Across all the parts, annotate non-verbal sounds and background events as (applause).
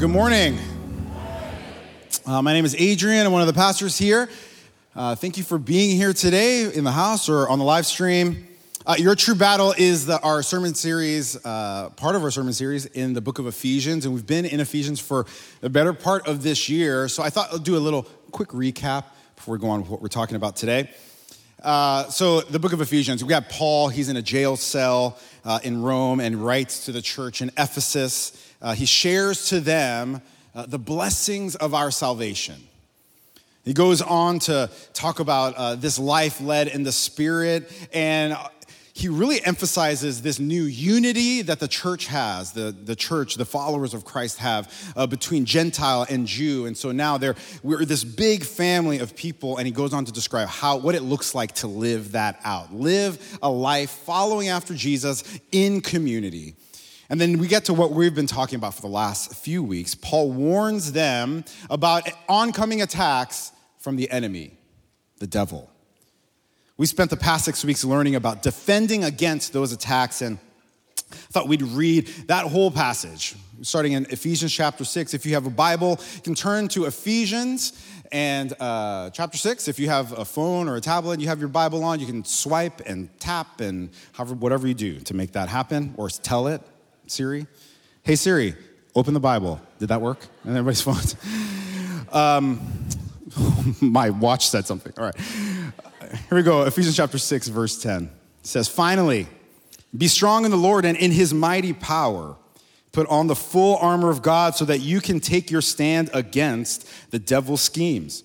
Good morning. Uh, my name is Adrian. I'm one of the pastors here. Uh, thank you for being here today in the house or on the live stream. Uh, Your True Battle is the, our sermon series, uh, part of our sermon series in the book of Ephesians. And we've been in Ephesians for the better part of this year. So I thought I'll do a little quick recap before we go on with what we're talking about today. Uh, so, the book of Ephesians, we got Paul, he's in a jail cell uh, in Rome and writes to the church in Ephesus. Uh, he shares to them uh, the blessings of our salvation. He goes on to talk about uh, this life led in the Spirit, and he really emphasizes this new unity that the church has, the, the church, the followers of Christ have uh, between Gentile and Jew. And so now they're, we're this big family of people, and he goes on to describe how, what it looks like to live that out. Live a life following after Jesus in community. And then we get to what we've been talking about for the last few weeks. Paul warns them about oncoming attacks from the enemy, the devil. We spent the past six weeks learning about defending against those attacks and I thought we'd read that whole passage, starting in Ephesians chapter 6. If you have a Bible, you can turn to Ephesians and uh, chapter 6. If you have a phone or a tablet, you have your Bible on, you can swipe and tap and however, whatever you do to make that happen or tell it. Siri? Hey Siri, open the Bible. Did that work? (laughs) And everybody's phones. Um, (laughs) my watch said something. All right. Here we go. Ephesians chapter 6, verse 10. It says, Finally, be strong in the Lord and in his mighty power. Put on the full armor of God so that you can take your stand against the devil's schemes.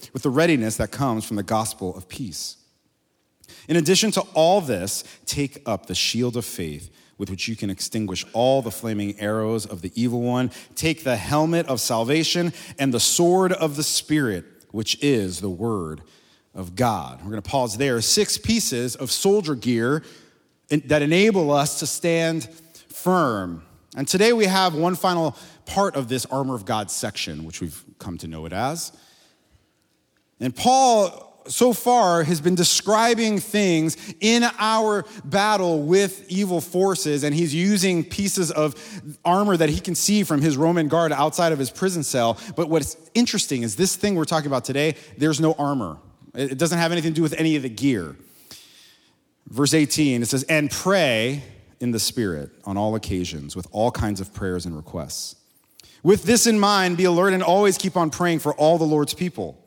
with the readiness that comes from the gospel of peace. In addition to all this, take up the shield of faith with which you can extinguish all the flaming arrows of the evil one. Take the helmet of salvation and the sword of the Spirit, which is the word of God. We're going to pause there. Six pieces of soldier gear that enable us to stand firm. And today we have one final part of this armor of God section, which we've come to know it as. And Paul, so far, has been describing things in our battle with evil forces, and he's using pieces of armor that he can see from his Roman guard outside of his prison cell. But what's interesting is this thing we're talking about today, there's no armor. It doesn't have anything to do with any of the gear. Verse 18, it says, And pray in the Spirit on all occasions with all kinds of prayers and requests. With this in mind, be alert and always keep on praying for all the Lord's people.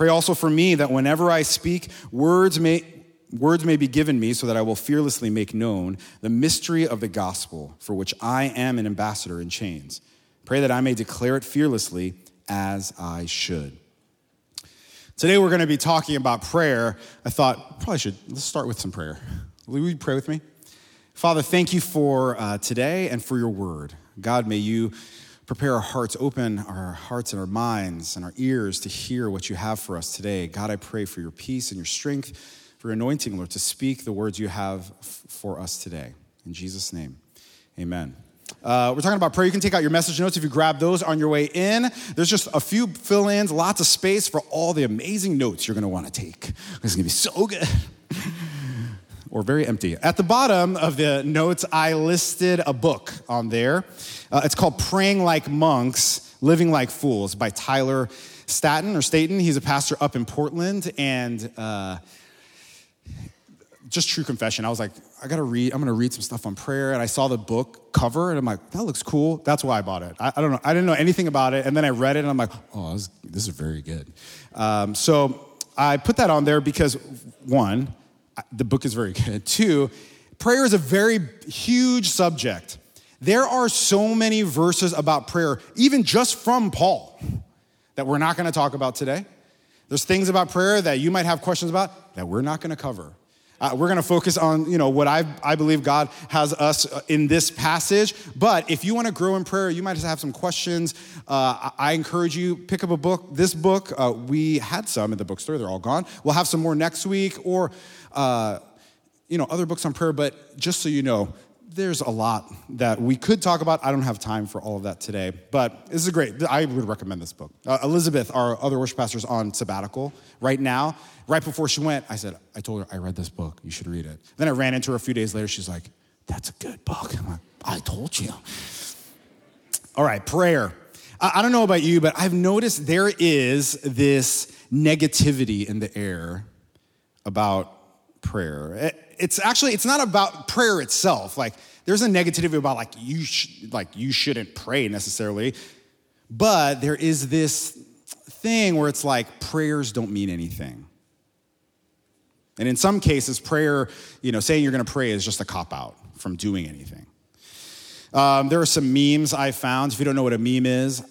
Pray also for me that whenever I speak, words may, words may be given me so that I will fearlessly make known the mystery of the gospel for which I am an ambassador in chains. Pray that I may declare it fearlessly as I should. Today we're going to be talking about prayer. I thought probably should let's start with some prayer. Will you pray with me? Father, thank you for uh, today and for your word. God, may you prepare our hearts, open our hearts and our minds and our ears to hear what you have for us today. God, I pray for your peace and your strength, for your anointing, Lord, to speak the words you have f- for us today. In Jesus' name, amen. Uh, we're talking about prayer. You can take out your message notes if you grab those on your way in. There's just a few fill ins, lots of space for all the amazing notes you're going to want to take. It's going to be so good. Or very empty. At the bottom of the notes, I listed a book on there. Uh, it's called Praying Like Monks, Living Like Fools by Tyler Staton or Staten. He's a pastor up in Portland. And uh, just true confession, I was like, I gotta read, I'm gonna read some stuff on prayer. And I saw the book cover and I'm like, that looks cool. That's why I bought it. I, I don't know, I didn't know anything about it. And then I read it and I'm like, oh, this, is very good. Um, so I put that on there because one, the book is very good. (laughs) Two, prayer is a very huge subject. There are so many verses about prayer, even just from Paul, that we're not gonna talk about today. There's things about prayer that you might have questions about that we're not gonna cover. Uh, we're going to focus on, you know, what I, I believe God has us uh, in this passage. But if you want to grow in prayer, you might have some questions. Uh, I, I, encourage you, pick up a book. This book, uh, we had some at the bookstore. They're all gone. We'll have some more next week or, uh, you know, other books on prayer. But just so you know, there's a lot that we could talk about. I don't have time for all of that today, but this is great. I would recommend this book. Uh, Elizabeth, our other worship pastor, is on sabbatical right now. Right before she went, I said, I told her I read this book. You should read it. Then I ran into her a few days later. She's like, "That's a good book." I'm like, "I told you." All right, prayer. I, I don't know about you, but I've noticed there is this negativity in the air about prayer. It, it's actually it's not about prayer itself. Like there's a negativity about like you sh- like you shouldn't pray necessarily, but there is this thing where it's like prayers don't mean anything. And in some cases, prayer, you know, saying you're going to pray is just a cop out from doing anything. Um, there are some memes I found. If you don't know what a meme is,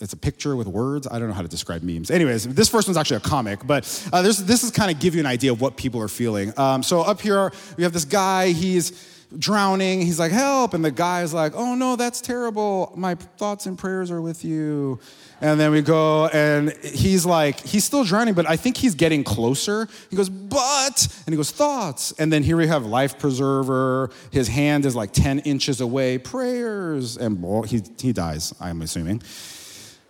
it's a picture with words. I don't know how to describe memes. Anyways, this first one's actually a comic, but uh, this is kind of give you an idea of what people are feeling. Um, so up here, we have this guy. He's drowning. He's like, help. And the guy's like, oh no, that's terrible. My thoughts and prayers are with you. And then we go, and he's like, he's still drowning, but I think he's getting closer. He goes, but, and he goes, thoughts. And then here we have life preserver. His hand is like 10 inches away, prayers. And well, he, he dies, I'm assuming.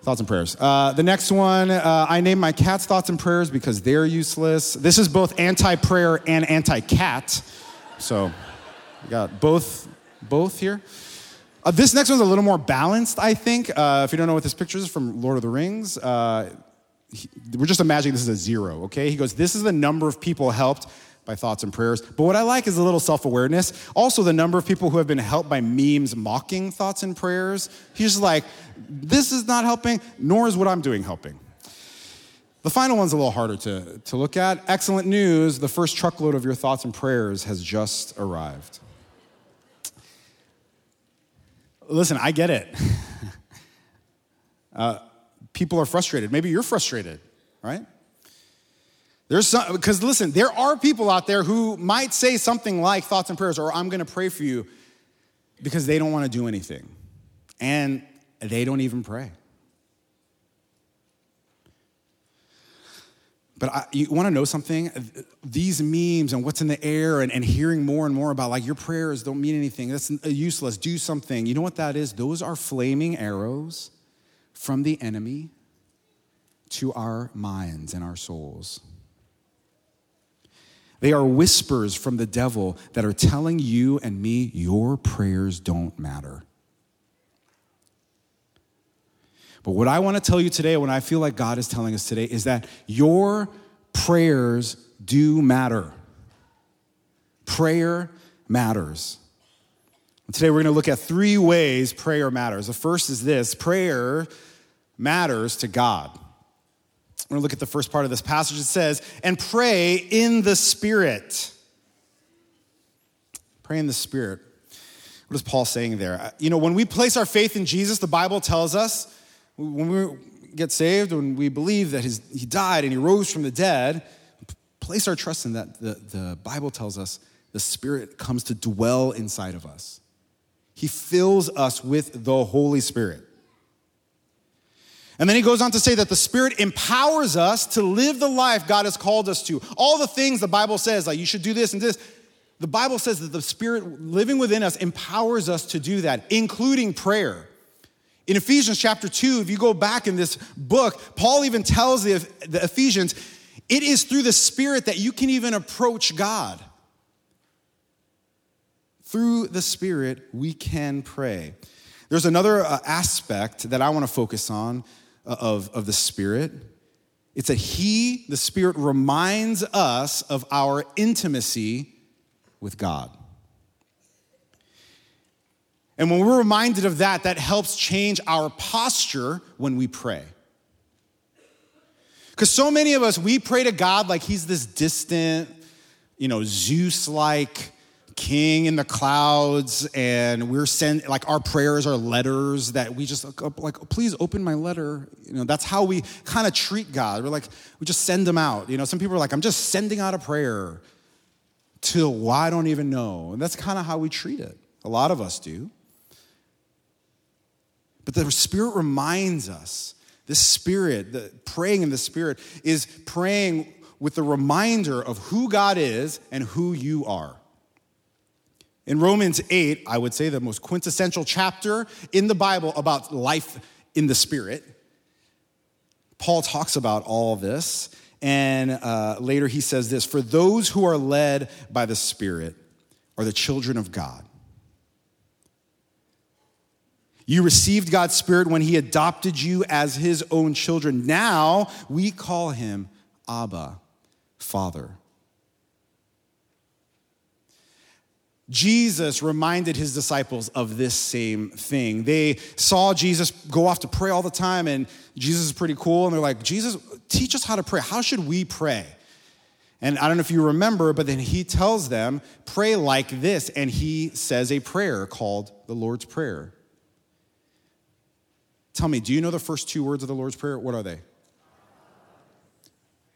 Thoughts and prayers. Uh, the next one, uh, I name my cats thoughts and prayers because they're useless. This is both anti prayer and anti cat. So got both, both here. Uh, this next one's a little more balanced, I think. Uh, if you don't know what this picture is from Lord of the Rings, uh, he, we're just imagining this is a zero, okay? He goes, This is the number of people helped by thoughts and prayers. But what I like is a little self awareness. Also, the number of people who have been helped by memes mocking thoughts and prayers. He's just like, This is not helping, nor is what I'm doing helping. The final one's a little harder to, to look at. Excellent news the first truckload of your thoughts and prayers has just arrived. Listen, I get it. (laughs) uh, people are frustrated. Maybe you're frustrated, right? There's some, because listen, there are people out there who might say something like thoughts and prayers, or I'm gonna pray for you, because they don't wanna do anything. And they don't even pray. But I, you want to know something? These memes and what's in the air and, and hearing more and more about like your prayers don't mean anything. That's uh, useless. Do something. You know what that is? Those are flaming arrows from the enemy to our minds and our souls. They are whispers from the devil that are telling you and me your prayers don't matter. But what I want to tell you today, when I feel like God is telling us today, is that your prayers do matter. Prayer matters. Today we're going to look at three ways prayer matters. The first is this prayer matters to God. We're going to look at the first part of this passage. It says, and pray in the Spirit. Pray in the Spirit. What is Paul saying there? You know, when we place our faith in Jesus, the Bible tells us when we get saved, when we believe that his, he died and he rose from the dead, place our trust in that. The, the Bible tells us the Spirit comes to dwell inside of us. He fills us with the Holy Spirit. And then he goes on to say that the Spirit empowers us to live the life God has called us to. All the things the Bible says, like you should do this and this, the Bible says that the Spirit living within us empowers us to do that, including prayer. In Ephesians chapter 2, if you go back in this book, Paul even tells the, the Ephesians, it is through the Spirit that you can even approach God. Through the Spirit, we can pray. There's another uh, aspect that I want to focus on uh, of, of the Spirit. It's that He, the Spirit, reminds us of our intimacy with God. And when we're reminded of that, that helps change our posture when we pray. Because so many of us, we pray to God like He's this distant, you know, Zeus like king in the clouds, and we're send like our prayers are letters that we just like, please open my letter. You know, that's how we kind of treat God. We're like, we just send them out. You know, some people are like, I'm just sending out a prayer till well, I don't even know. And that's kind of how we treat it. A lot of us do. But the Spirit reminds us, this Spirit, the praying in the Spirit, is praying with the reminder of who God is and who you are. In Romans 8, I would say the most quintessential chapter in the Bible about life in the Spirit, Paul talks about all this. And uh, later he says this For those who are led by the Spirit are the children of God. You received God's Spirit when He adopted you as His own children. Now we call Him Abba, Father. Jesus reminded his disciples of this same thing. They saw Jesus go off to pray all the time, and Jesus is pretty cool. And they're like, Jesus, teach us how to pray. How should we pray? And I don't know if you remember, but then he tells them, pray like this. And he says a prayer called the Lord's Prayer. Tell me, do you know the first two words of the Lord's Prayer? What are they?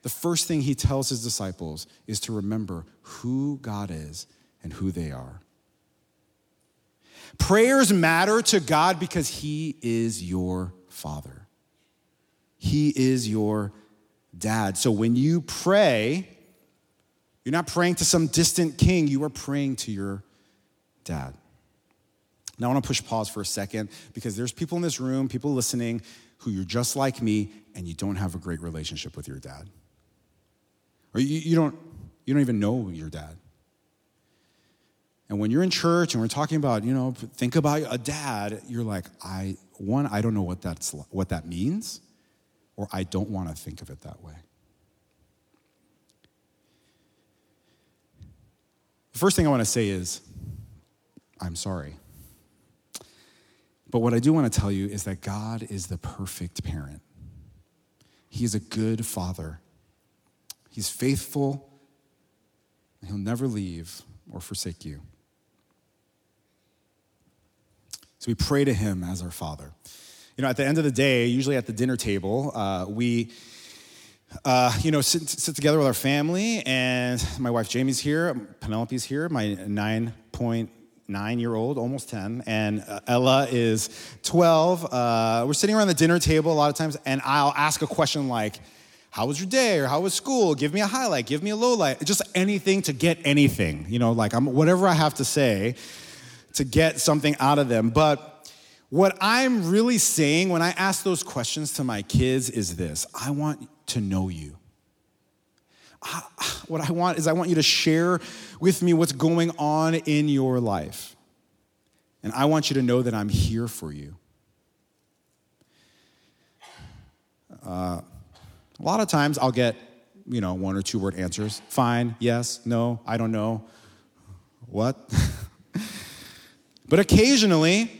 The first thing he tells his disciples is to remember who God is and who they are. Prayers matter to God because He is your Father. He is your dad. So when you pray, you're not praying to some distant king, you are praying to your dad. Now I want to push pause for a second because there's people in this room, people listening, who you're just like me and you don't have a great relationship with your dad. Or you, you don't, you don't even know your dad. And when you're in church and we're talking about, you know, think about a dad, you're like, I one, I don't know what that's what that means, or I don't want to think of it that way. The first thing I want to say is, I'm sorry. But what I do want to tell you is that God is the perfect parent. He is a good father. He's faithful. He'll never leave or forsake you. So we pray to him as our Father. You know, at the end of the day, usually at the dinner table, uh, we, uh, you know, sit, sit, together with our family, and my wife Jamie's here, Penelope's here, my 9.9 year old, almost 10, and uh, Ella is 12. Uh, we're sitting around the dinner table a lot of times, and I'll ask a question like, how was your day or how was school give me a highlight give me a low light just anything to get anything you know like I'm, whatever i have to say to get something out of them. But what I'm really saying when I ask those questions to my kids is this I want to know you. (sighs) what I want is I want you to share with me what's going on in your life. And I want you to know that I'm here for you. Uh, a lot of times I'll get, you know, one or two word answers. Fine, yes, no, I don't know. What? (laughs) But occasionally,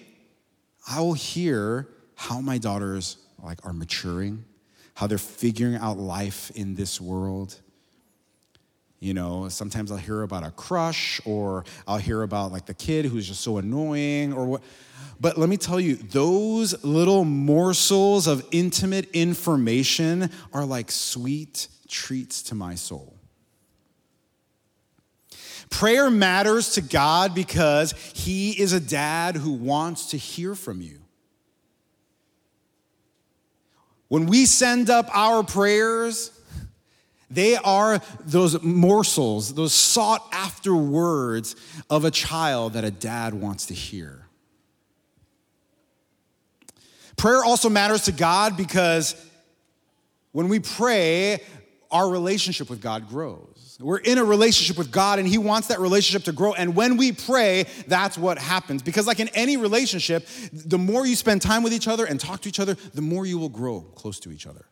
I will hear how my daughters like are maturing, how they're figuring out life in this world. You know, sometimes I'll hear about a crush or I'll hear about like the kid who's just so annoying or what. But let me tell you, those little morsels of intimate information are like sweet treats to my soul. Prayer matters to God because He is a dad who wants to hear from you. When we send up our prayers, they are those morsels, those sought after words of a child that a dad wants to hear. Prayer also matters to God because when we pray, our relationship with God grows. We're in a relationship with God and He wants that relationship to grow. And when we pray, that's what happens. Because, like in any relationship, the more you spend time with each other and talk to each other, the more you will grow close to each other.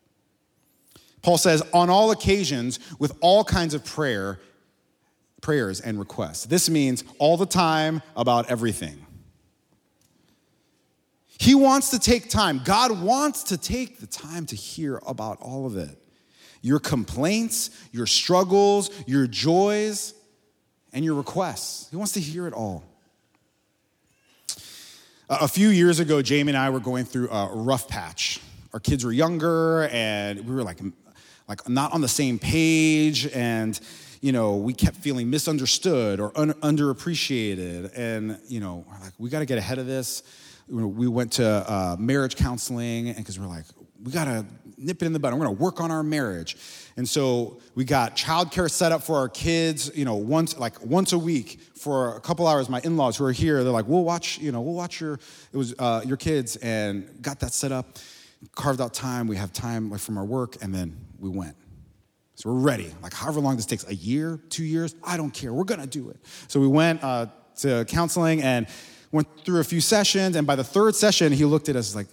Paul says, on all occasions, with all kinds of prayer, prayers and requests. This means all the time about everything. He wants to take time. God wants to take the time to hear about all of it your complaints, your struggles, your joys, and your requests. He wants to hear it all. A few years ago, Jamie and I were going through a rough patch. Our kids were younger, and we were like like not on the same page and you know we kept feeling misunderstood or un- underappreciated. And you know like we got to get ahead of this. We went to uh, marriage counseling and because we're like we got to nip it in the bud. We're going to work on our marriage. And so we got childcare set up for our kids you know once like once a week for a couple hours. My in-laws who are here they're like we'll watch you know we'll watch your it was uh, your kids and got that set up carved out time. We have time like from our work. And then we went so we're ready. Like, however long this takes a year, two years, I don't care. We're going to do it. So we went uh, to counseling and went through a few sessions. And by the third session, he looked at us like,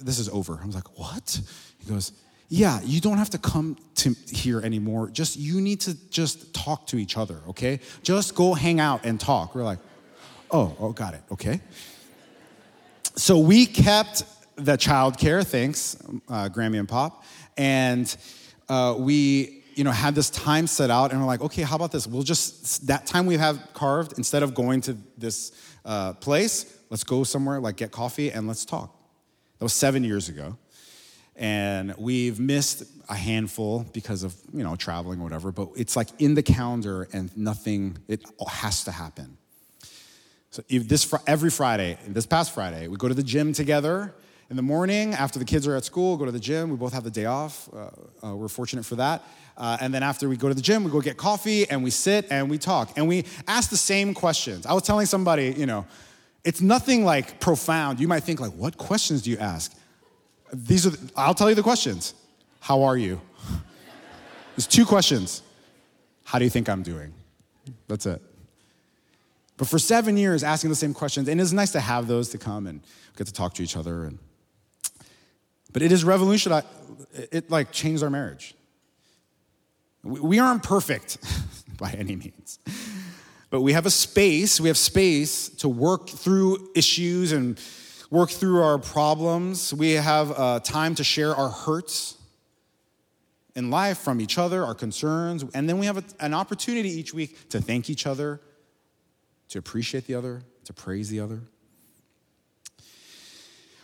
this is over. I was like, what? He goes, yeah, you don't have to come to here anymore. Just, you need to just talk to each other, okay? Just go hang out and talk. We're like, oh, oh, got it, okay. So we kept the childcare, thanks, uh, Grammy and Pop. And uh, we you know, had this time set out and we're like, okay, how about this? We'll just, that time we have carved, instead of going to this uh, place, let's go somewhere, like get coffee and let's talk. That was seven years ago. And we've missed a handful because of, you know, traveling or whatever, but it's like in the calendar and nothing, it has to happen. So if this, every Friday, this past Friday, we go to the gym together in the morning after the kids are at school, go to the gym. We both have the day off. Uh, uh, we're fortunate for that. Uh, and then after we go to the gym, we go get coffee and we sit and we talk and we ask the same questions. I was telling somebody, you know, it's nothing like profound. You might think like, what questions do you ask? These are, the, I'll tell you the questions. How are you? (laughs) There's two questions. How do you think I'm doing? That's it. But for seven years, asking the same questions, and it's nice to have those to come and get to talk to each other. And, but it is revolutionized, It like changed our marriage. We aren't perfect (laughs) by any means. But we have a space, we have space to work through issues and work through our problems. We have uh, time to share our hurts in life from each other, our concerns. And then we have a, an opportunity each week to thank each other, to appreciate the other, to praise the other.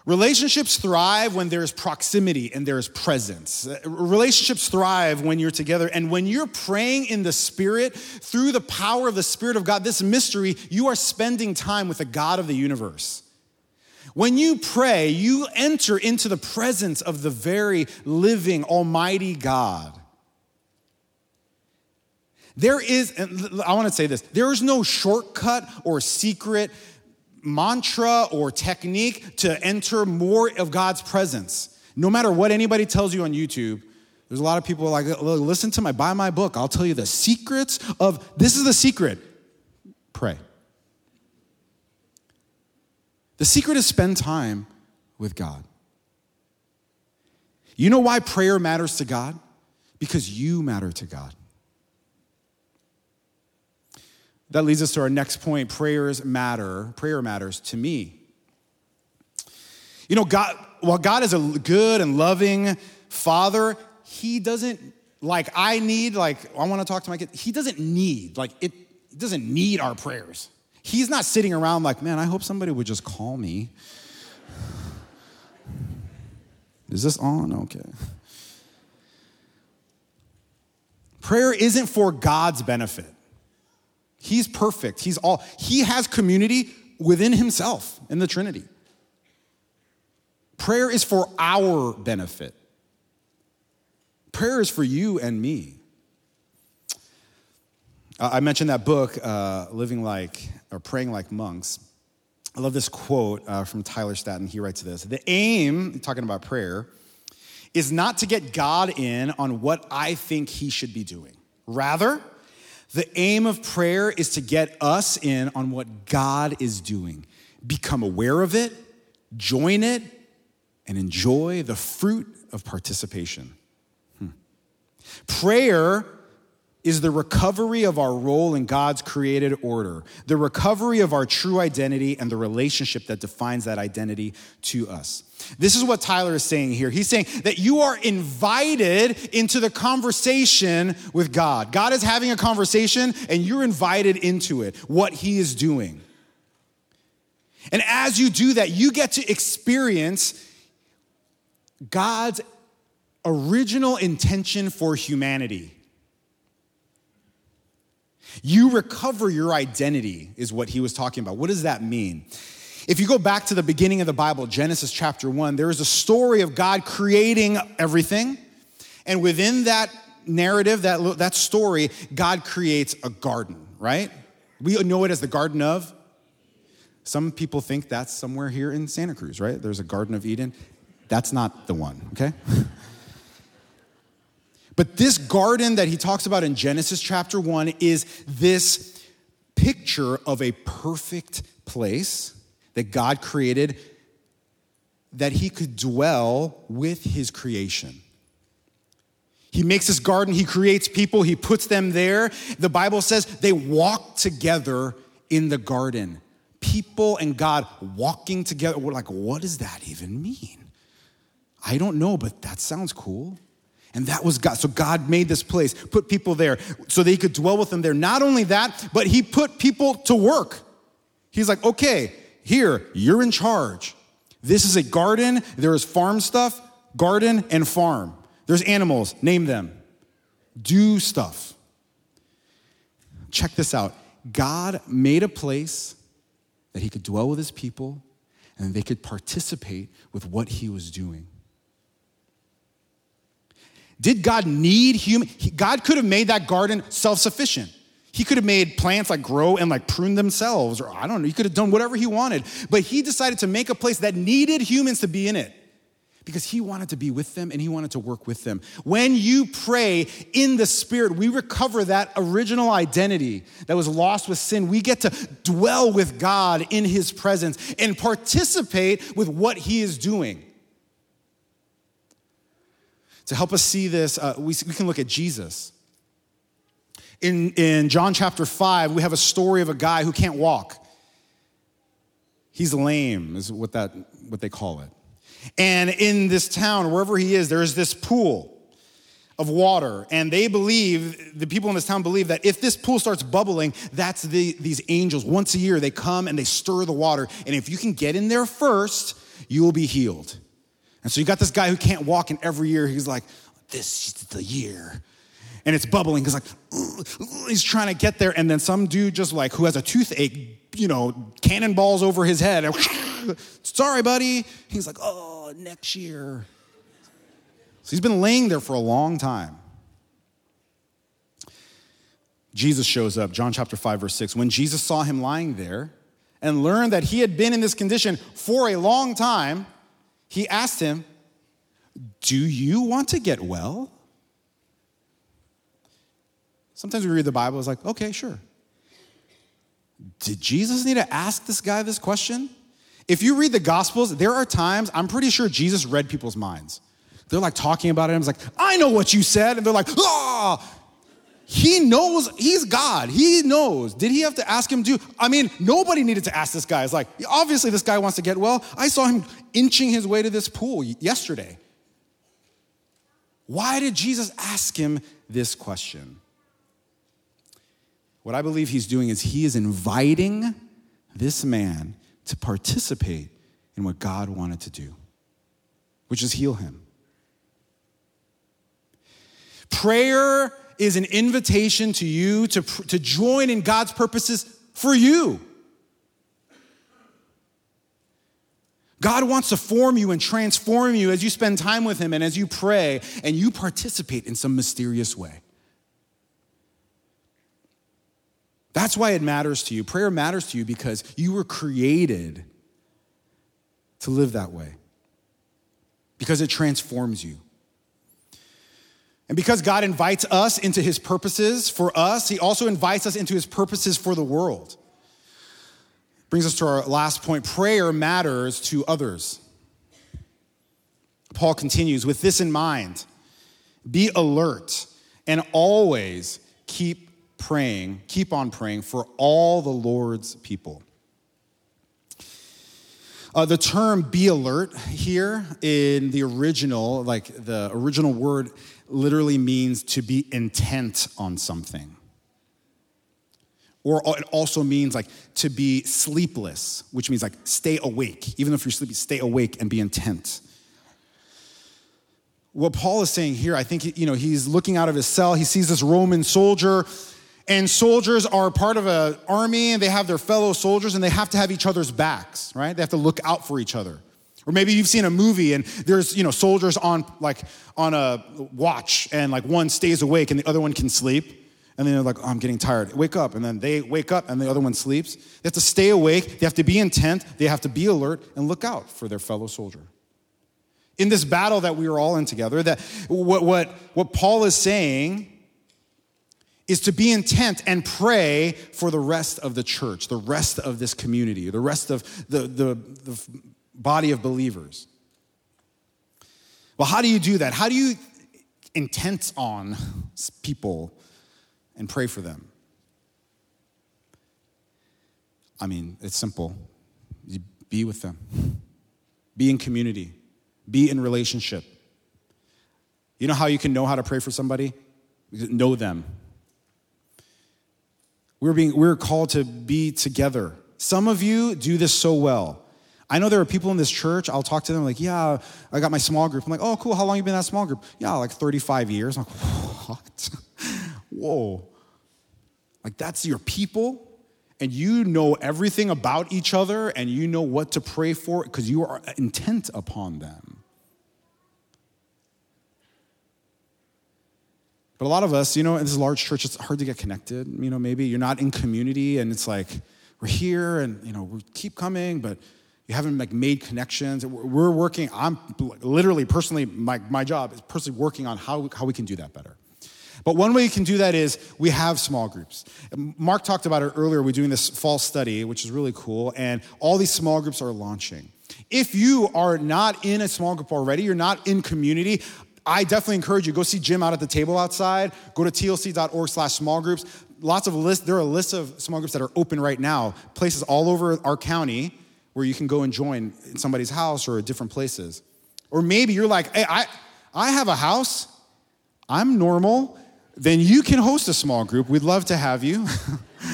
Relationships thrive when there's proximity and there's presence. Uh, relationships thrive when you're together. And when you're praying in the Spirit through the power of the Spirit of God, this mystery, you are spending time with the God of the universe. When you pray, you enter into the presence of the very living, almighty God. There is, I want to say this there is no shortcut or secret mantra or technique to enter more of God's presence. No matter what anybody tells you on YouTube, there's a lot of people like, listen to my, buy my book. I'll tell you the secrets of, this is the secret. Pray. The secret is spend time with God. You know why prayer matters to God? Because you matter to God. That leads us to our next point prayers matter. Prayer matters to me. You know, God, while God is a good and loving father, he doesn't, like, I need, like, I want to talk to my kid. He doesn't need, like, it, doesn't need our prayers. He's not sitting around like, man, I hope somebody would just call me. Is this on? Okay. Prayer isn't for God's benefit. He's perfect. He's all, he has community within himself in the Trinity. Prayer is for our benefit. Prayer is for you and me. I mentioned that book, uh, Living Like, or Praying Like Monks. I love this quote uh, from Tyler Staton. He writes this The aim, talking about prayer, is not to get God in on what I think he should be doing. Rather, the aim of prayer is to get us in on what God is doing, become aware of it, join it, and enjoy the fruit of participation. Hmm. Prayer is the recovery of our role in God's created order, the recovery of our true identity and the relationship that defines that identity to us. This is what Tyler is saying here. He's saying that you are invited into the conversation with God. God is having a conversation and you're invited into it, what he is doing. And as you do that, you get to experience God's original intention for humanity. You recover your identity, is what he was talking about. What does that mean? If you go back to the beginning of the Bible, Genesis chapter one, there is a story of God creating everything. And within that narrative, that, that story, God creates a garden, right? We know it as the Garden of. Some people think that's somewhere here in Santa Cruz, right? There's a Garden of Eden. That's not the one, okay? (laughs) but this garden that he talks about in Genesis chapter 1 is this picture of a perfect place that God created that he could dwell with his creation. He makes this garden, he creates people, he puts them there. The Bible says they walk together in the garden. People and God walking together. We're like, what does that even mean? I don't know, but that sounds cool. And that was God. So God made this place, put people there so they could dwell with them there. Not only that, but He put people to work. He's like, okay, here, you're in charge. This is a garden. There is farm stuff, garden, and farm. There's animals, name them. Do stuff. Check this out God made a place that he could dwell with his people and they could participate with what he was doing. Did God need human? God could have made that garden self sufficient. He could have made plants like grow and like prune themselves, or I don't know, he could have done whatever he wanted. But he decided to make a place that needed humans to be in it because he wanted to be with them and he wanted to work with them. When you pray in the Spirit, we recover that original identity that was lost with sin. We get to dwell with God in his presence and participate with what he is doing. To help us see this, uh, we, we can look at Jesus. In, in John chapter 5, we have a story of a guy who can't walk. He's lame, is what, that, what they call it. And in this town, wherever he is, there is this pool of water. And they believe, the people in this town believe that if this pool starts bubbling, that's the, these angels. Once a year, they come and they stir the water. And if you can get in there first, you will be healed. And so you got this guy who can't walk, and every year he's like, This is the year. And it's bubbling. He's like, he's trying to get there. And then some dude just like, who has a toothache, you know, cannonballs over his head. (laughs) Sorry, buddy. He's like, Oh, next year. So he's been laying there for a long time. Jesus shows up, John chapter 5, verse 6. When Jesus saw him lying there and learned that he had been in this condition for a long time, he asked him, Do you want to get well? Sometimes we read the Bible, it's like, okay, sure. Did Jesus need to ask this guy this question? If you read the Gospels, there are times, I'm pretty sure Jesus read people's minds. They're like talking about it, I'm like, I know what you said. And they're like, ah. He knows, he's God. He knows. Did he have to ask him to? I mean, nobody needed to ask this guy. It's like, obviously, this guy wants to get well. I saw him inching his way to this pool yesterday. Why did Jesus ask him this question? What I believe he's doing is he is inviting this man to participate in what God wanted to do, which is heal him. Prayer is an invitation to you to, to join in God's purposes for you. God wants to form you and transform you as you spend time with Him and as you pray and you participate in some mysterious way. That's why it matters to you. Prayer matters to you because you were created to live that way, because it transforms you. And because God invites us into his purposes for us, he also invites us into his purposes for the world. Brings us to our last point prayer matters to others. Paul continues with this in mind be alert and always keep praying, keep on praying for all the Lord's people. Uh, the term be alert here in the original, like the original word literally means to be intent on something. Or it also means like to be sleepless, which means like stay awake. Even if you're sleepy, stay awake and be intent. what Paul is saying here, I think, you know, he's looking out of his cell. He sees this Roman soldier, and soldiers are part of an army, and they have their fellow soldiers, and they have to have each other's backs, right? They have to look out for each other. Or maybe you've seen a movie and there's, you know, soldiers on like on a watch and like one stays awake and the other one can sleep. And then they're like, oh, I'm getting tired. Wake up. And then they wake up and the other one sleeps. They have to stay awake. They have to be intent. They have to be alert and look out for their fellow soldier in this battle that we are all in together, that what, what, what Paul is saying is to be intent and pray for the rest of the church, the rest of this community, the rest of the, the, the body of believers. Well, how do you do that? How do you intent on people and pray for them? I mean, it's simple. You be with them, be in community be in relationship. You know how you can know how to pray for somebody? Know them. We're, being, we're called to be together. Some of you do this so well. I know there are people in this church, I'll talk to them like, yeah, I got my small group. I'm like, oh, cool, how long you been in that small group? Yeah, like 35 years. I'm like, (laughs) what? (laughs) Whoa. Like, that's your people? and you know everything about each other and you know what to pray for because you are intent upon them. But a lot of us, you know, in this large church, it's hard to get connected. You know, maybe you're not in community and it's like, we're here and, you know, we keep coming, but you haven't like made connections. We're working, I'm literally personally, my, my job is personally working on how, how we can do that better. But one way you can do that is we have small groups. Mark talked about it earlier. We're doing this fall study, which is really cool, and all these small groups are launching. If you are not in a small group already, you're not in community, I definitely encourage you go see Jim out at the table outside. Go to tlc.org/slash small groups. Lots of lists. There are lists of small groups that are open right now. Places all over our county where you can go and join in somebody's house or different places. Or maybe you're like, hey, I, I have a house. I'm normal then you can host a small group. We'd love to have you.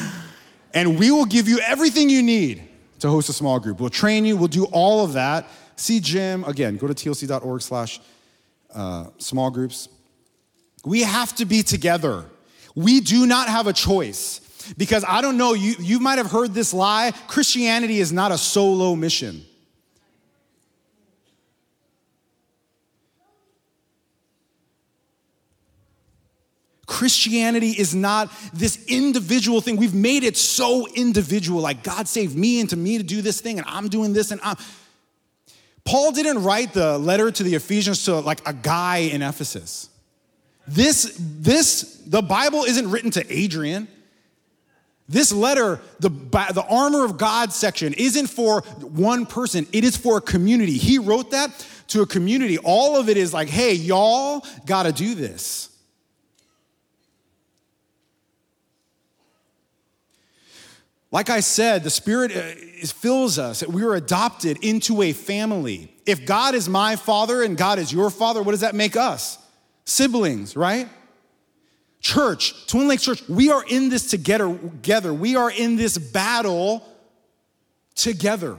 (laughs) and we will give you everything you need to host a small group. We'll train you, we'll do all of that. See Jim, again, go to tlc.org slash uh, small groups. We have to be together. We do not have a choice. Because I don't know, you, you might have heard this lie Christianity is not a solo mission. Christianity is not this individual thing. We've made it so individual, like God saved me and to me to do this thing, and I'm doing this, and I'm. Paul didn't write the letter to the Ephesians to like a guy in Ephesus. This, this, the Bible isn't written to Adrian. This letter, the, the armor of God section, isn't for one person, it is for a community. He wrote that to a community. All of it is like, hey, y'all gotta do this. Like I said, the Spirit uh, fills us. We are adopted into a family. If God is my father and God is your father, what does that make us? Siblings, right? Church, Twin Lakes Church, we are in this together. together. We are in this battle together.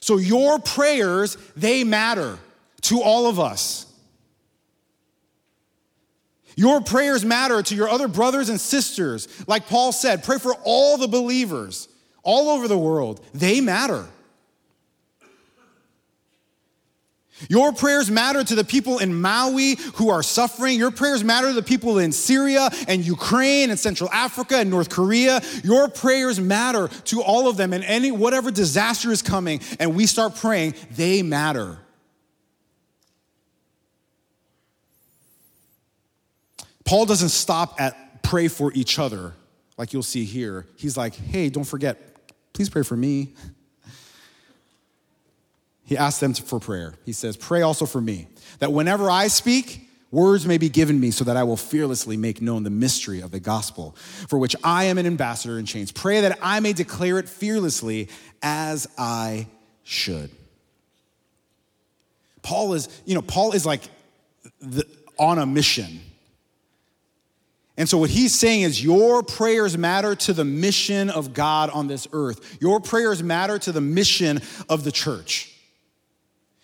So your prayers, they matter to all of us. Your prayers matter to your other brothers and sisters. Like Paul said, pray for all the believers all over the world. They matter. Your prayers matter to the people in Maui who are suffering. Your prayers matter to the people in Syria and Ukraine and Central Africa and North Korea. Your prayers matter to all of them. And any whatever disaster is coming and we start praying, they matter. Paul doesn't stop at pray for each other, like you'll see here. He's like, hey, don't forget, please pray for me. He asks them for prayer. He says, Pray also for me, that whenever I speak, words may be given me so that I will fearlessly make known the mystery of the gospel, for which I am an ambassador in chains. Pray that I may declare it fearlessly as I should. Paul is, you know, Paul is like the, on a mission. And so, what he's saying is, your prayers matter to the mission of God on this earth. Your prayers matter to the mission of the church.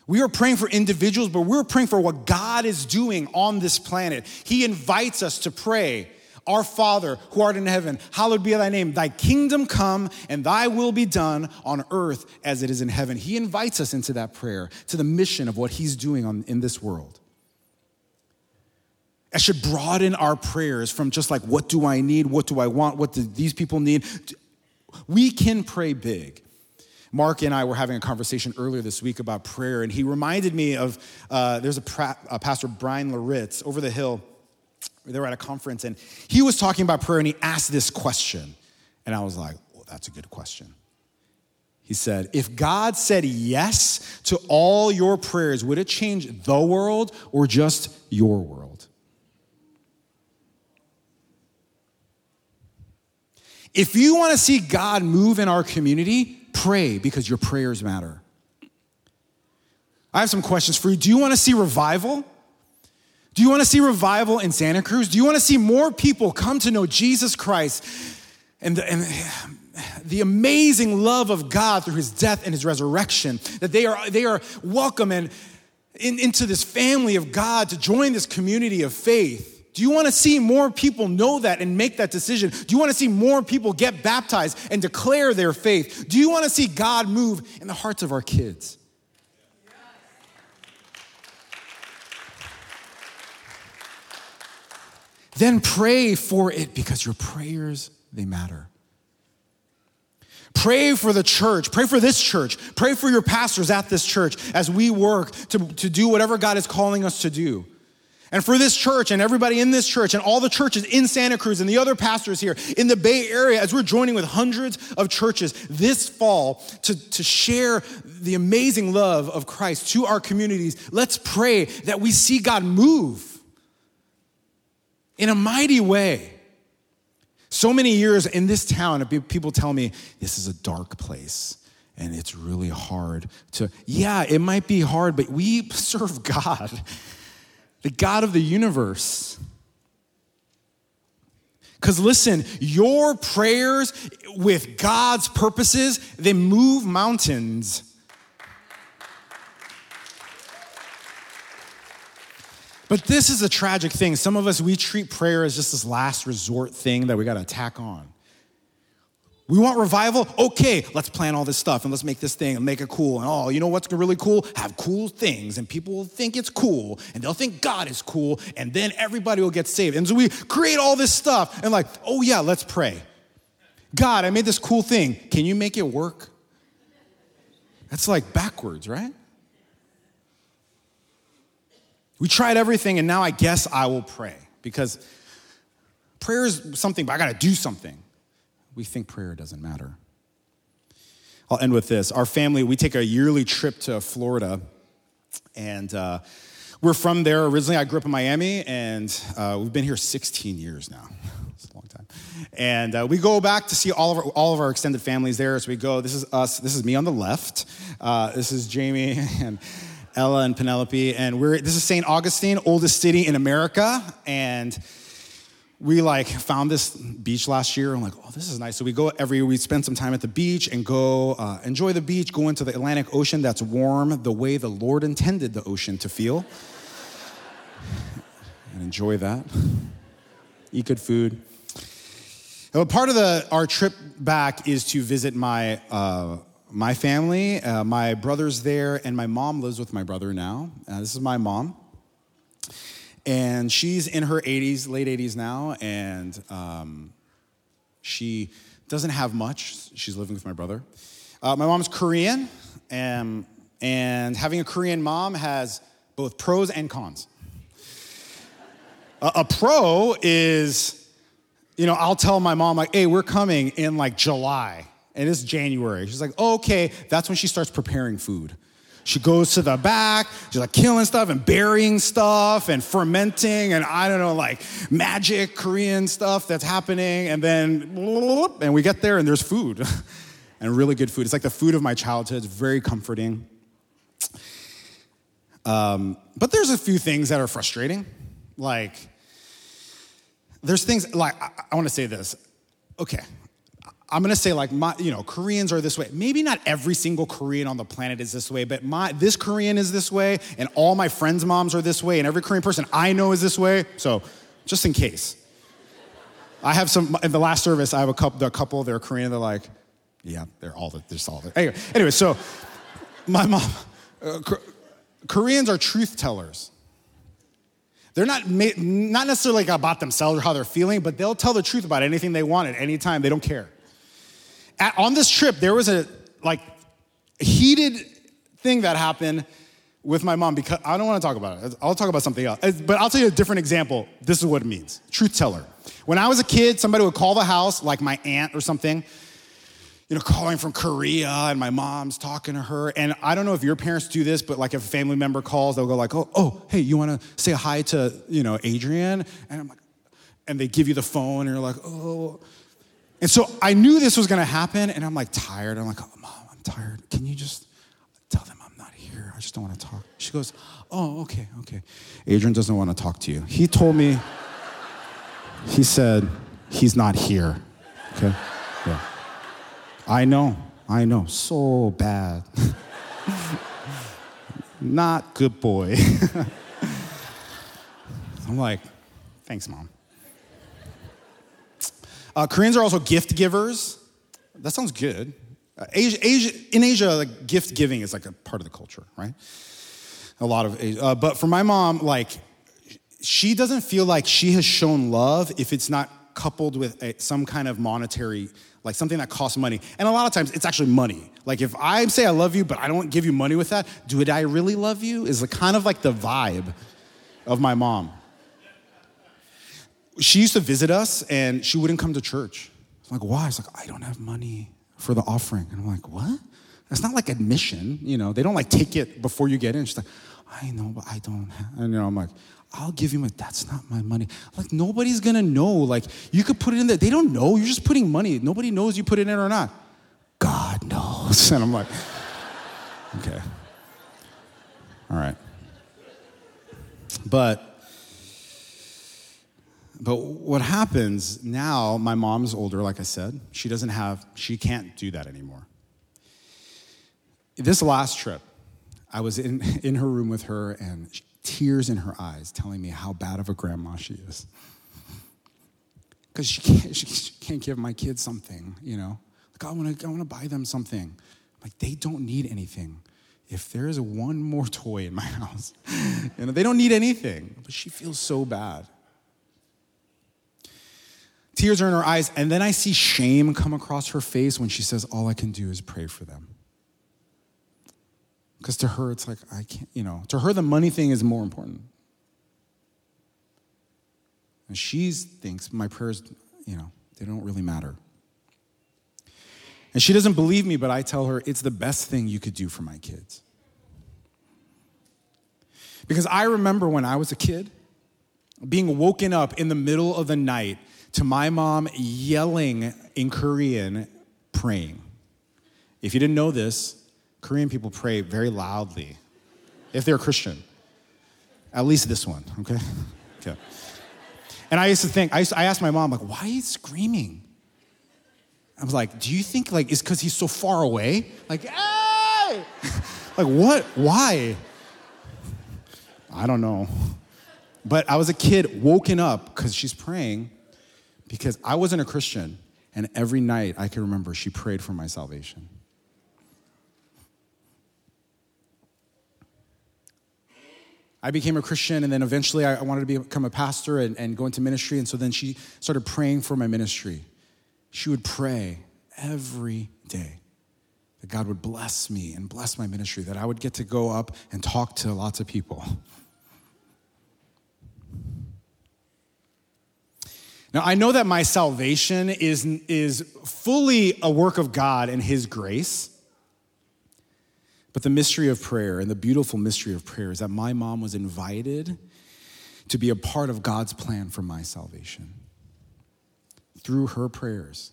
We are praying for individuals, but we're praying for what God is doing on this planet. He invites us to pray. Our Father, who art in heaven, hallowed be thy name. Thy kingdom come and thy will be done on earth as it is in heaven. He invites us into that prayer, to the mission of what he's doing on, in this world. It should broaden our prayers from just like, what do I need? What do I want? What do these people need? We can pray big. Mark and I were having a conversation earlier this week about prayer, and he reminded me of uh, there's a, pra- a, pastor, Bryan Loritts, over the hill. They were at a conference, and he was talking about prayer, and he asked this question. And I was like, well, that's a good question. He said, if God said yes to all your prayers, would it change the world or just your world? If you want to see God move in our community, Pray because your prayers matter. I have some questions for you. Do you want to see revival? Do you want to see revival in Santa Cruz? Do you want to see more people come to know Jesus Christ and the, and the amazing love of God through his death and his resurrection? That they are, they are welcome and in, into this family of God to join this community of faith. Do you want to see more people know that and make that decision? Do you want to see more people get baptized and declare their faith? Do you want to see God move in the hearts of our kids? Then pray for it because your prayers, they matter. Pray for the church. Pray for this church. Pray for your pastors at this church as we work to, to do whatever God is calling us to do. And for this church and everybody in this church and all the churches in Santa Cruz and the other pastors here in the Bay Area, as we're joining with hundreds of churches this fall to, to share the amazing love of Christ to our communities, let's pray that we see God move in a mighty way. So many years in this town, people tell me this is a dark place and it's really hard to, yeah, it might be hard, but we (laughs) serve God the God of the universe. Because listen, your prayers with God's purposes, they move mountains. But this is a tragic thing. Some of us, we treat prayer as just this last resort thing that we got to tack on. We want revival? Okay, let's plan all this stuff and let's make this thing and make it cool. And oh, you know what's really cool? Have cool things and people will think it's cool and they'll think God is cool and then everybody will get saved. And so we create all this stuff and like, oh yeah, let's pray. God, I made this cool thing. Can you make it work? That's like backwards, right? We tried everything and now I guess I will pray because prayer is something, but I got to do something we think prayer doesn't matter. I'll end with this. Our family, we take a yearly trip to Florida, and uh, we're from there originally. I grew up in Miami, and uh, we've been here 16 years now. (laughs) It's a long time. And uh, we go back to see all of, our, all of our extended families there as we go. This is us. This is me on the left. Uh, this is Jamie (laughs) and Ella and Penelope. And we're, this is St. Augustine, oldest city in America. And we like found this beach last year. I'm like, oh, this is nice. So we go every, we spend some time at the beach and go uh, enjoy the beach, go into the Atlantic Ocean that's warm the way the Lord intended the ocean to feel. and enjoy that. Eat good food. Part of the, our trip back is to visit my, uh, my family. Uh, my brother's there, and my mom lives with my brother now. Uh, this is my mom and she's in her 80s, late 80s now, and um, she doesn't have much. She's living with my brother. Uh, my mom's Korean, and, and having a Korean mom has both pros and cons. a, a pro is, you know, I'll tell my mom, like, hey, we're coming in like July, and it's January. She's like, okay, that's when she starts preparing food. She goes to the back, she's like killing stuff and burying stuff and fermenting and I don't know, like magic Korean stuff that's happening. And then, and we get there and there's food (laughs) and really good food. It's like the food of my childhood, it's very comforting. Um, but there's a few things that are frustrating. Like, there's things like, I, I wanna say this. Okay, I'm gonna say like my, you know, Koreans are this way. Maybe not every single Korean on the planet is this way, but my this Korean is this way, and all my friends' moms are this way, and every Korean person I know is this way. So, just in case. I have some in the last service. I have a couple. A couple. They're Korean. They're like, yeah, they're all. They're all there. Anyway, anyway. So, my mom. Uh, Koreans are truth tellers. They're not, not necessarily about themselves or how they're feeling, but they'll tell the truth about anything they want at any time. They don't care. At, on this trip, there was a like heated thing that happened with my mom because I don't want to talk about it. I'll talk about something else. But I'll tell you a different example. This is what it means. Truth teller. When I was a kid, somebody would call the house, like my aunt or something, you know, calling from Korea, and my mom's talking to her. And I don't know if your parents do this, but like if a family member calls, they'll go like, "Oh, oh, hey, you want to say hi to you know Adrian?" And I'm like, and they give you the phone, and you're like, "Oh." And so I knew this was going to happen, and I'm like tired. I'm like, oh, "Mom, I'm tired. Can you just tell them I'm not here? I just don't want to talk." She goes, "Oh, okay, okay." Adrian doesn't want to talk to you. He told me. He said he's not here. Okay. Yeah. I know, I know, so bad. (laughs) Not good boy. (laughs) I'm like, thanks, mom. Uh, Koreans are also gift givers. That sounds good. Uh, Asia, Asia, in Asia, like gift giving is like a part of the culture, right? A lot of. Uh, but for my mom, like, she doesn't feel like she has shown love if it's not coupled with a, some kind of monetary, like something that costs money. And a lot of times it's actually money. Like if I say I love you, but I don't give you money with that, do I really love you? Is the kind of like the vibe of my mom. She used to visit us and she wouldn't come to church. I'm like, why? It's like, I don't have money for the offering. And I'm like, what? That's not like admission, you know. They don't like take it before you get in. She's like, I know, but I don't have. And you know, I'm like, I'll give you my, that's not my money. Like, nobody's gonna know. Like, you could put it in there. They don't know. You're just putting money. Nobody knows you put it in or not. God knows. (laughs) And I'm like, okay. All right. But, but what happens now, my mom's older, like I said. She doesn't have, she can't do that anymore. This last trip, I was in, (laughs) in her room with her, and tears in her eyes telling me how bad of a grandma she is. Because she can't, (laughs) she can't give my kids something, you know? Like, I wanna, I wanna buy them something. Like, they don't need anything. If there is one more (laughs) toy in my house, you know, they don't need anything. But she feels so bad. Tears are in her eyes, and then I see shame come across her face when she says, All I can do is pray for them. Because to her, it's like, I can't, you know, to her, the money thing is more important. And she thinks my prayers, you know, they don't really matter. And she doesn't believe me, but I tell her it's the best thing you could do for my kids. Because I remember when I was a kid being woken up in the middle of the night to my mom yelling in Korean, praying. If you didn't know this, Korean people pray very loudly if they're Christian. At least this one, okay? Okay. And I used to think, I, used to, I asked my mom, like, why you screaming? I was like, do you think like it's because he's so far away? Like, hey! (laughs) like what? Why? I don't know. But I was a kid woken up because she's praying because I wasn't a Christian. And every night I can remember she prayed for my salvation. I became a Christian, and then eventually I wanted to become a pastor and, and go into ministry. And so then she started praying for my ministry. She would pray every day that God would bless me and bless my ministry, that I would get to go up and talk to lots of people. (laughs) Now, I know that my salvation is, is fully a work of God and His grace. But the mystery of prayer and the beautiful mystery of prayer is that my mom was invited to be a part of God's plan for my salvation through her prayers.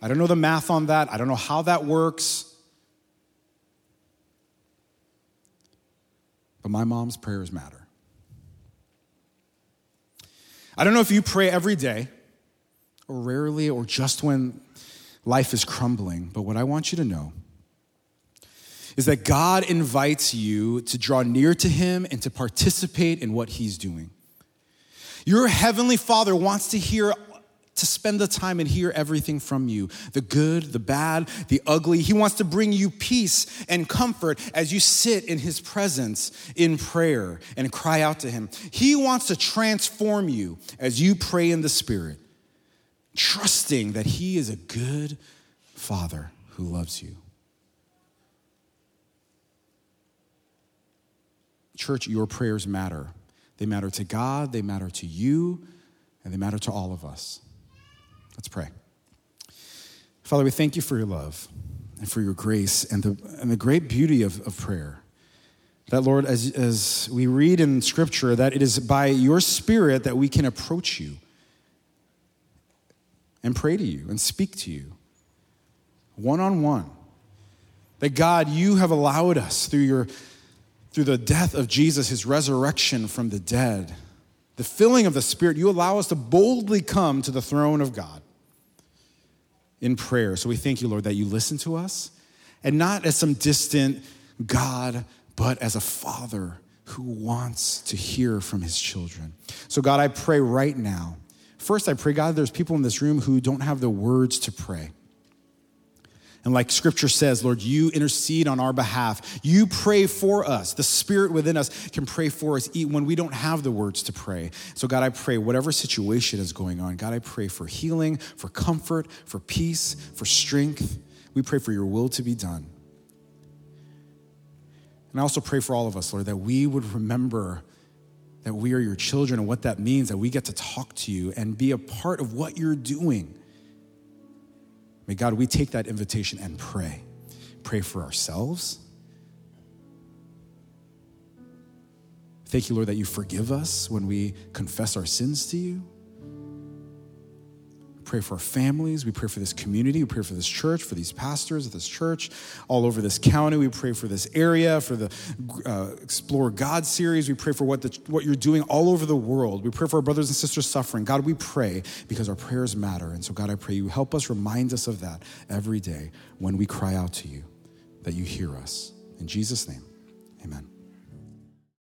I don't know the math on that, I don't know how that works. But my mom's prayers matter. I don't know if you pray every day or rarely or just when life is crumbling. But what I want you to know is that God invites you to draw near to Him and to participate in what He's doing. Your Heavenly Father wants to hear to spend the time and hear everything from you the good, the bad, the ugly. He wants to bring you peace and comfort as you sit in His presence in prayer and cry out to Him. He wants to transform you as you pray in the Spirit, trusting that He is a good Father who loves you. Church, your prayers matter. They matter to God, they matter to you, and they matter to all of us. Let's pray. Father, we thank you for your love and for your grace and the, and the great beauty of, of prayer. That, Lord, as, as we read in Scripture, that it is by your Spirit that we can approach you and pray to you and speak to you one on one. That, God, you have allowed us through, your, through the death of Jesus, his resurrection from the dead, the filling of the Spirit, you allow us to boldly come to the throne of God in prayer. So we thank you, Lord, that you listen to us and not as some distant God, but as a father who wants to hear from his children. So, God, I pray right now. First, I pray, God, there's people in this room who don't have the words to pray. And like scripture says, Lord, you intercede on our behalf. You pray for us. The spirit within us can pray for us even when we don't have the words to pray. So, God, I pray, whatever situation is going on, God, I pray for healing, for comfort, for peace, for strength. We pray for your will to be done. And I also pray for all of us, Lord, that we would remember that we are your children and what that means, that we get to talk to you and be a part of what you're doing. May God, we take that invitation and pray. Pray for ourselves. Thank you, Lord, that you forgive us when we confess our sins to you. Pray for our families. We pray for this community. We pray for this church, for these pastors of this church, all over this county. We pray for this area, for the uh, Explore God series. We pray for what, the, what you're doing all over the world. We pray for our brothers and sisters suffering. God, we pray because our prayers matter. And so, God, I pray you help us, remind us of that every day when we cry out to you, that you hear us. In Jesus' name, amen.